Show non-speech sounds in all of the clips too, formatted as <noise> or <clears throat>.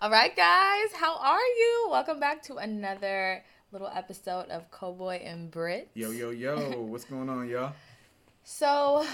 All right, guys, how are you? Welcome back to another little episode of Cowboy and Brit. Yo, yo, yo, <laughs> what's going on, y'all? So,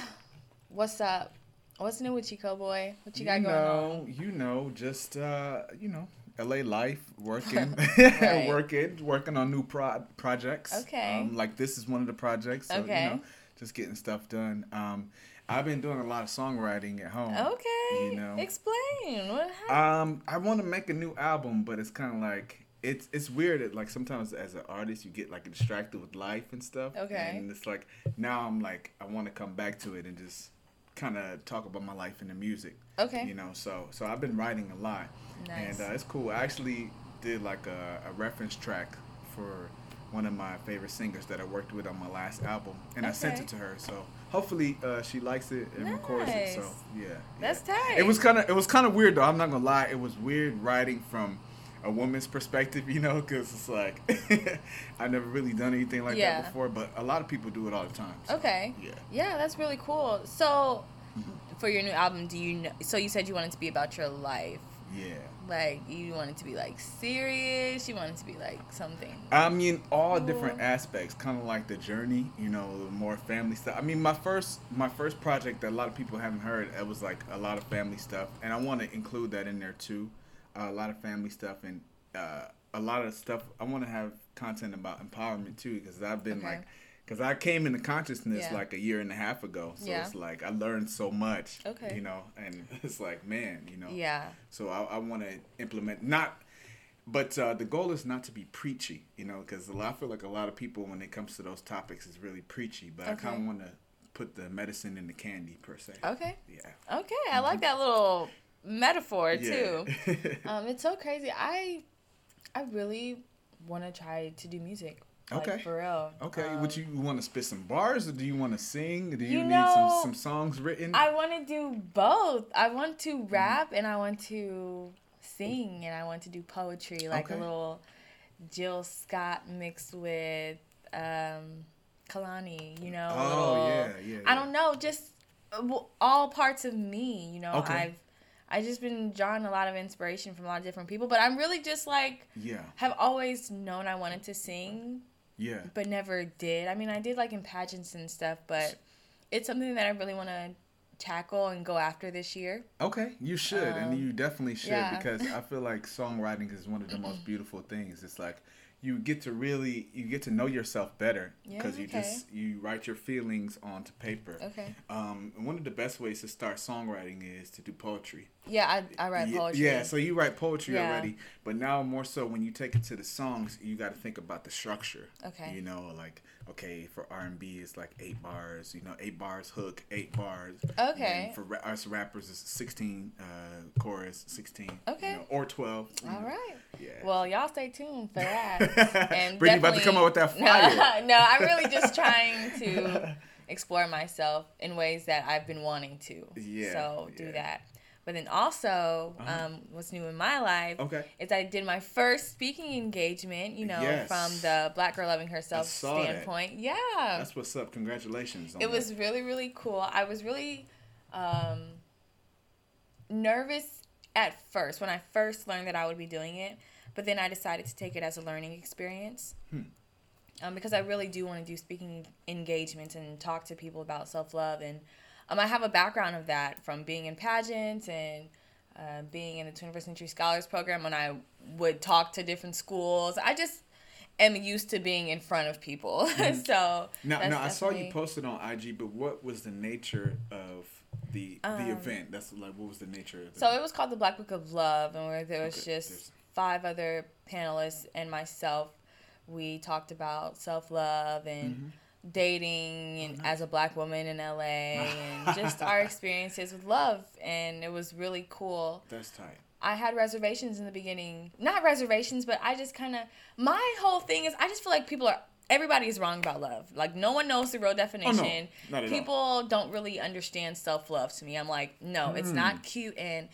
what's up? What's new with you, Cowboy? What you got you going know, on? You know, just uh, you know, LA life, working, <laughs> <laughs> working, working on new pro- projects. Okay. Um, like this is one of the projects. So, Okay. You know, just getting stuff done. Um, I've been doing a lot of songwriting at home. Okay. You know. Explain. What happened? Um, I want to make a new album, but it's kind of like it's it's weird. That, like sometimes as an artist, you get like distracted with life and stuff. Okay. And it's like now I'm like I want to come back to it and just kind of talk about my life in the music. okay. You know, so so I've been writing a lot, Nice. and uh, it's cool. I actually did like a, a reference track for one of my favorite singers that I worked with on my last album, and I sent it to her. So hopefully uh, she likes it and records it. So Nice. yeah, That's tight. It was kind of it was kind of weird though. I'm not gonna lie. It was weird writing from a woman's perspective, you know, because it's like <laughs> I've never really done anything like Yeah. that before. But a lot of people do it all the time. so, Okay. Yeah. Yeah, that's really cool. So, for your new album, do you know? So you said you wanted to be about your life. Yeah. Like you wanted to be like serious. You wanted to be like something. I mean, all Cool. different aspects, kind of like the journey, you know, more family stuff. I mean, my first my first project that a lot of people haven't heard, it was like a lot of family stuff, and I want to include that in there too, uh, a lot of family stuff and uh, a lot of stuff. I want to have content about empowerment too, because I've been Okay. like, because I came into consciousness Yeah. like a year and a half ago, so Yeah. it's like I learned so much, Okay. you know, and <laughs> it's like, man, you know, Yeah. so I, I want to implement not, but uh, the goal is not to be preachy, you know, because a lot I feel like a lot of people when it comes to those topics is really preachy, but I kind of want to put the medicine in the candy per se. Okay. Yeah. Okay. I like that little metaphor too. <laughs> Um, it's so crazy. I, I really want to try to do music. Like, Okay. For real. okay, Um, would you want to spit some bars or do you want to sing? Do you, You need know, some some songs written? I want to do both. I want to Mm-hmm. rap and I want to sing and I want to do poetry, like a little Jill Scott mixed with um, Kehlani. You know. oh little- yeah, yeah. I don't know, just uh, all parts of me. You know, Okay. I've I just been drawing a lot of inspiration from a lot of different people, but I'm really just like Yeah, have always known I wanted to sing, yeah. but never did. I mean, I did like in pageants and stuff, but it's something that I really want to tackle and go after this year. Okay, you should, and Um, you definitely should yeah. because I feel like <laughs> songwriting is one of the most <clears throat> beautiful things. It's like you get to really you get to know yourself better Yeah, because you just you write your feelings onto paper. Okay. Um, one of the best ways to start songwriting is to do poetry. Yeah, I, I write poetry. Yeah, so you write poetry Yeah. already, but now more so when you take it to the songs, you got to think about the structure. Okay. You know, like okay, for R and B, it's like eight bars. You know, eight bars hook, eight bars. Okay. And for ra- us rappers, it's sixteen uh, chorus, sixteen. Okay. You know, or twelve. All know. right. Yeah. Well, y'all stay tuned for that. <laughs> And Brittany about to come up with that fire. No, <laughs> no, I'm really just <laughs> trying to explore myself in ways that I've been wanting to. Yeah, So do yeah. that. But then also, Uh-huh. um, what's new in my life Okay. is I did my first speaking engagement, you know, Yes. from the Black Girl Loving Herself saw that. standpoint. Yeah. That's what's up. Congratulations. On It that. was really, really cool. I was really um, nervous at first when I first learned that I would be doing it, but then I decided to take it as a learning experience. Hmm. Um, because I really do want to do speaking engagements and talk to people about self love. And um, I have a background of that from being in pageants and uh, being in the 21st Century Scholars Program when I would talk to different schools. I just am used to being in front of people. <laughs> so Now, now I saw you posted on IG, but what was the nature of the the Um, event? That's like what was the nature of the So it was called the Black Book of Love, and where there was Okay, just there's- five other panelists and myself. We talked about self love and Mhm. Dating and nice. as a black woman in LA and <laughs> just our experiences with love. And it was really cool. That's tight. I had reservations in the beginning. Not reservations, but I just kind of my whole thing is I just feel like people are everybody is wrong about love. Like no one knows the real definition. Oh, not at all. people don't really understand self-love to me. I'm like, no, it's Mm. not cute and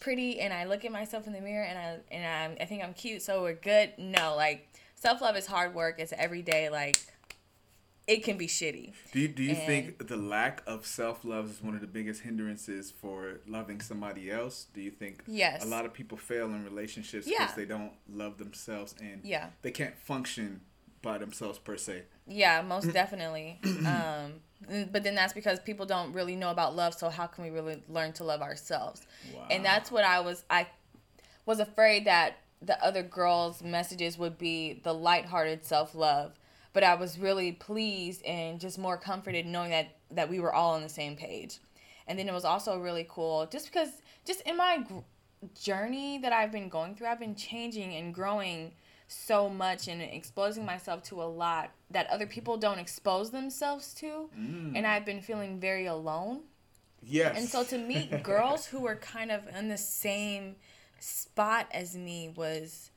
pretty and I look at myself in the mirror and I and I'm, I think I'm cute, so we're good. No, like self-love is hard work. It's everyday like it can be shitty. Do you, do you And- think the lack of self love is one of the biggest hindrances for loving somebody else? Do you think Yes. a lot of people fail in relationships because Yeah. they don't love themselves and Yeah. they can't function by themselves per se? Yeah, most <clears throat> definitely. um, but then that's because people don't really know about love. So how can we really learn to love ourselves? Wow. And that's what I was. I was afraid that the other girls' messages would be the lighthearted self love. But I was really pleased and just more comforted knowing that that we were all on the same page. And then it was also really cool just because just in my gr- journey that I've been going through, I've been changing and growing so much and exposing myself to a lot that other people don't expose themselves to. Mm. And I've been feeling very alone. Yes. And so to meet <laughs> girls who were kind of in the same spot as me was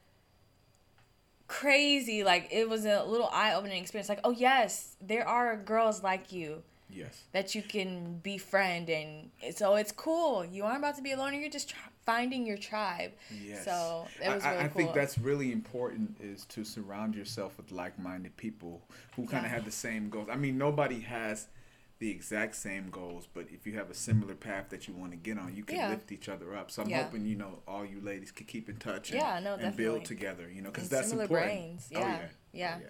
crazy. Like it was a little eye opening experience. Like, oh yes, there are girls like you yes. that you can befriend, and so it's cool. You aren't about to be alone. You're just tr- finding your tribe. Yes. So it was I, really I cool. think that's really important is to surround yourself with like-minded people who kind of Yeah. have the same goals. I mean, nobody has the exact same goals, but if you have a similar path that you want to get on, you can Yeah. lift each other up. So I'm Yeah. hoping you know all you ladies could keep in touch and, Yeah, no, and definitely. build together. You know, because that's similar important. brains. Oh, Yeah. yeah. Oh, yeah.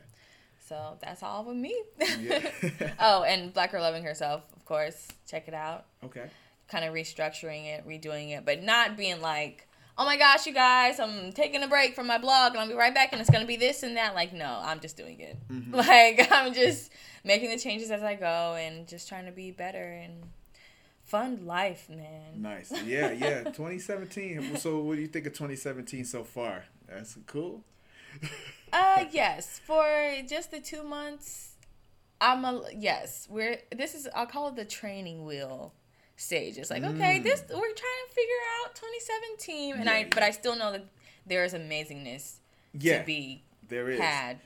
So that's all with me. <laughs> <laughs> Oh, and Black Girl Loving Herself, of course. Check it out. Okay. kind of restructuring it, redoing it, but not being like, oh my gosh, you guys, I'm taking a break from my blog and I'll be right back and it's gonna be this and that. Like, no, I'm just doing it. Mm-hmm. <laughs> Like, I'm just making the changes as I go and just trying to be better and fun life, man. Nice. Yeah, yeah. <laughs> 2017. So, what do you think of 2017 so far? That's cool. Uh, yes, for just the two months, I'm a yes. We're this is I'll call it the training wheel stage. It's like okay, Mm. this we're trying to figure out 2017, and Yeah, I but I still know that there is amazingness Yeah, to be there is. had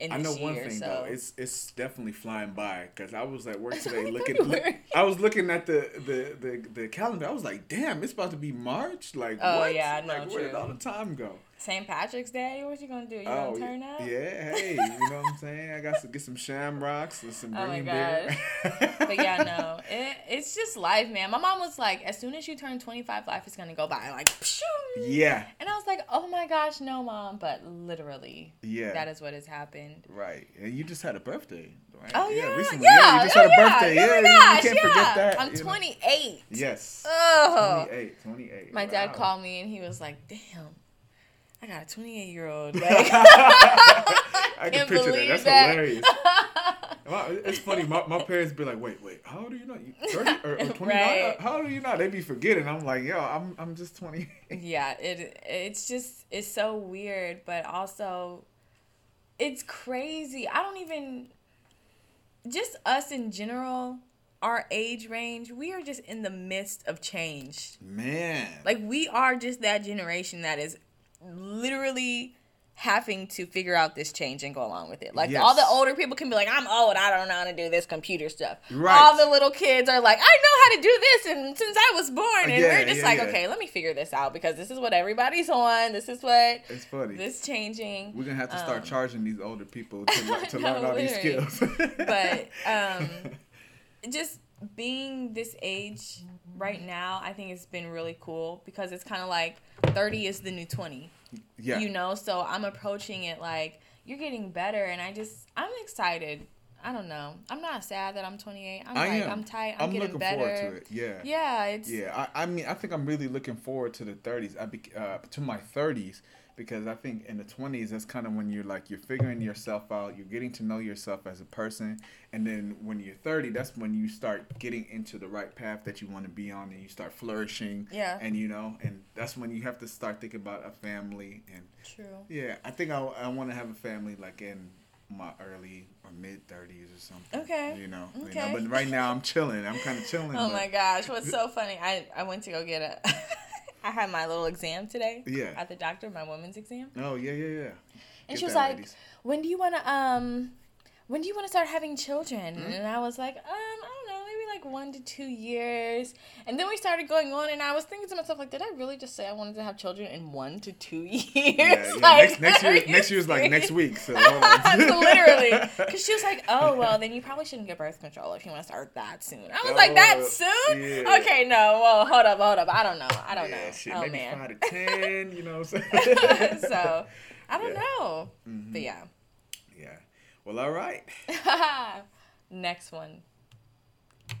in I know one year. thing so though, it's it's definitely flying by because I was at work <laughs> today looking. look- I was looking at the, the the the calendar. I was like, damn, it's about to be March. Like, Oh, what? yeah, no, like, where did all the time go? St. Patrick's Day. What you gonna do? You oh, gonna turn up? yeah. Hey, you know what I'm saying? I got to get some shamrocks and some <laughs> Oh green beer. But yeah, no, <laughs> it, it's just life, man. My mom was like, as soon as you turn 25, life is gonna go by. Like, pshoo. Yeah, And I was like, oh my gosh, no, mom. But literally, yeah. that is what has happened. Right, and you just had a birthday, right? Oh yeah, yeah, recently. Yeah, you just oh, had a oh, yeah. birthday. Oh Yeah, gosh, you can't yeah. forget that. I'm you know? 28. Yes. Oh. 28, 28. My dad called me and he was like, damn, I got a 28 year old. Like, <laughs> I can can't picture that. believe That's that. hilarious. <laughs> Wow, It's funny. My, my parents be like, "Wait, wait, how old are you? You 30 or, or 29? Right. How old are you now?" They be forgetting. I'm like, "Yo, I'm I'm just 20." yeah, it it's just it's so weird, but also it's crazy. I don't even just us in general, our age range, we are just in the midst of change. Man, Like we are just that generation that is literally having to figure out this change and go along with it. Like Yes. all the older people can be like, I'm old, I don't know how to do this computer stuff. Right. All the little kids are like, I know how to do this and since I was born and Yeah, we're just yeah, like, yeah. okay, let me figure this out because this is what everybody's on. This is what it's funny. this changing. We're gonna have to start um, charging these older people to, le- to <laughs> No, learn all these skills. <laughs> but um <laughs> just being this age right now, I think it's been really cool because it's kind of like 30 is the new 20. Yeah, you know so i'm approaching it like you're getting better and i just i'm excited i don't know i'm not sad that i'm 28 i'm I like am. i'm tight i'm, I'm getting looking better forward to it. Yeah. yeah it's Yeah, I, I mean, I think I'm really looking forward to the 30s. I be, uh, to my 30s because I think in the 20s that's kind of when you're like you're figuring yourself out, you're getting to know yourself as a person, and then when you're 30, that's when you start getting into the right path that you want to be on, and you start flourishing. Yeah. And you know, and that's when you have to start thinking about a family, and true yeah, I think I, I want to have a family like in my early or mid 30s or something. Okay. You know, you Okay. know, but right now I'm chilling. I'm kind of chilling. <laughs> oh my gosh what's so funny i i went to go get a i had my little exam today Yeah. at the doctor my woman's exam Oh yeah, yeah, yeah. and Get she was like ladies. when do you want to um when do you want to start having children Hmm? and i was like um i don't like one to two years. And then we started going on, and I was thinking to myself, like, did I really just say I wanted to have children in one to two <laughs> years? Yeah, yeah. Like, next next year next year's like next week. So <laughs> <laughs> literally because she was like oh well then you probably shouldn't get birth control if you want to start that soon i was like that Oh, soon yeah. okay no well hold up hold up i don't know i don't know shit, oh maybe man five to ten. You know what so i don't know Mhm. but yeah Yeah. Well, all right. next one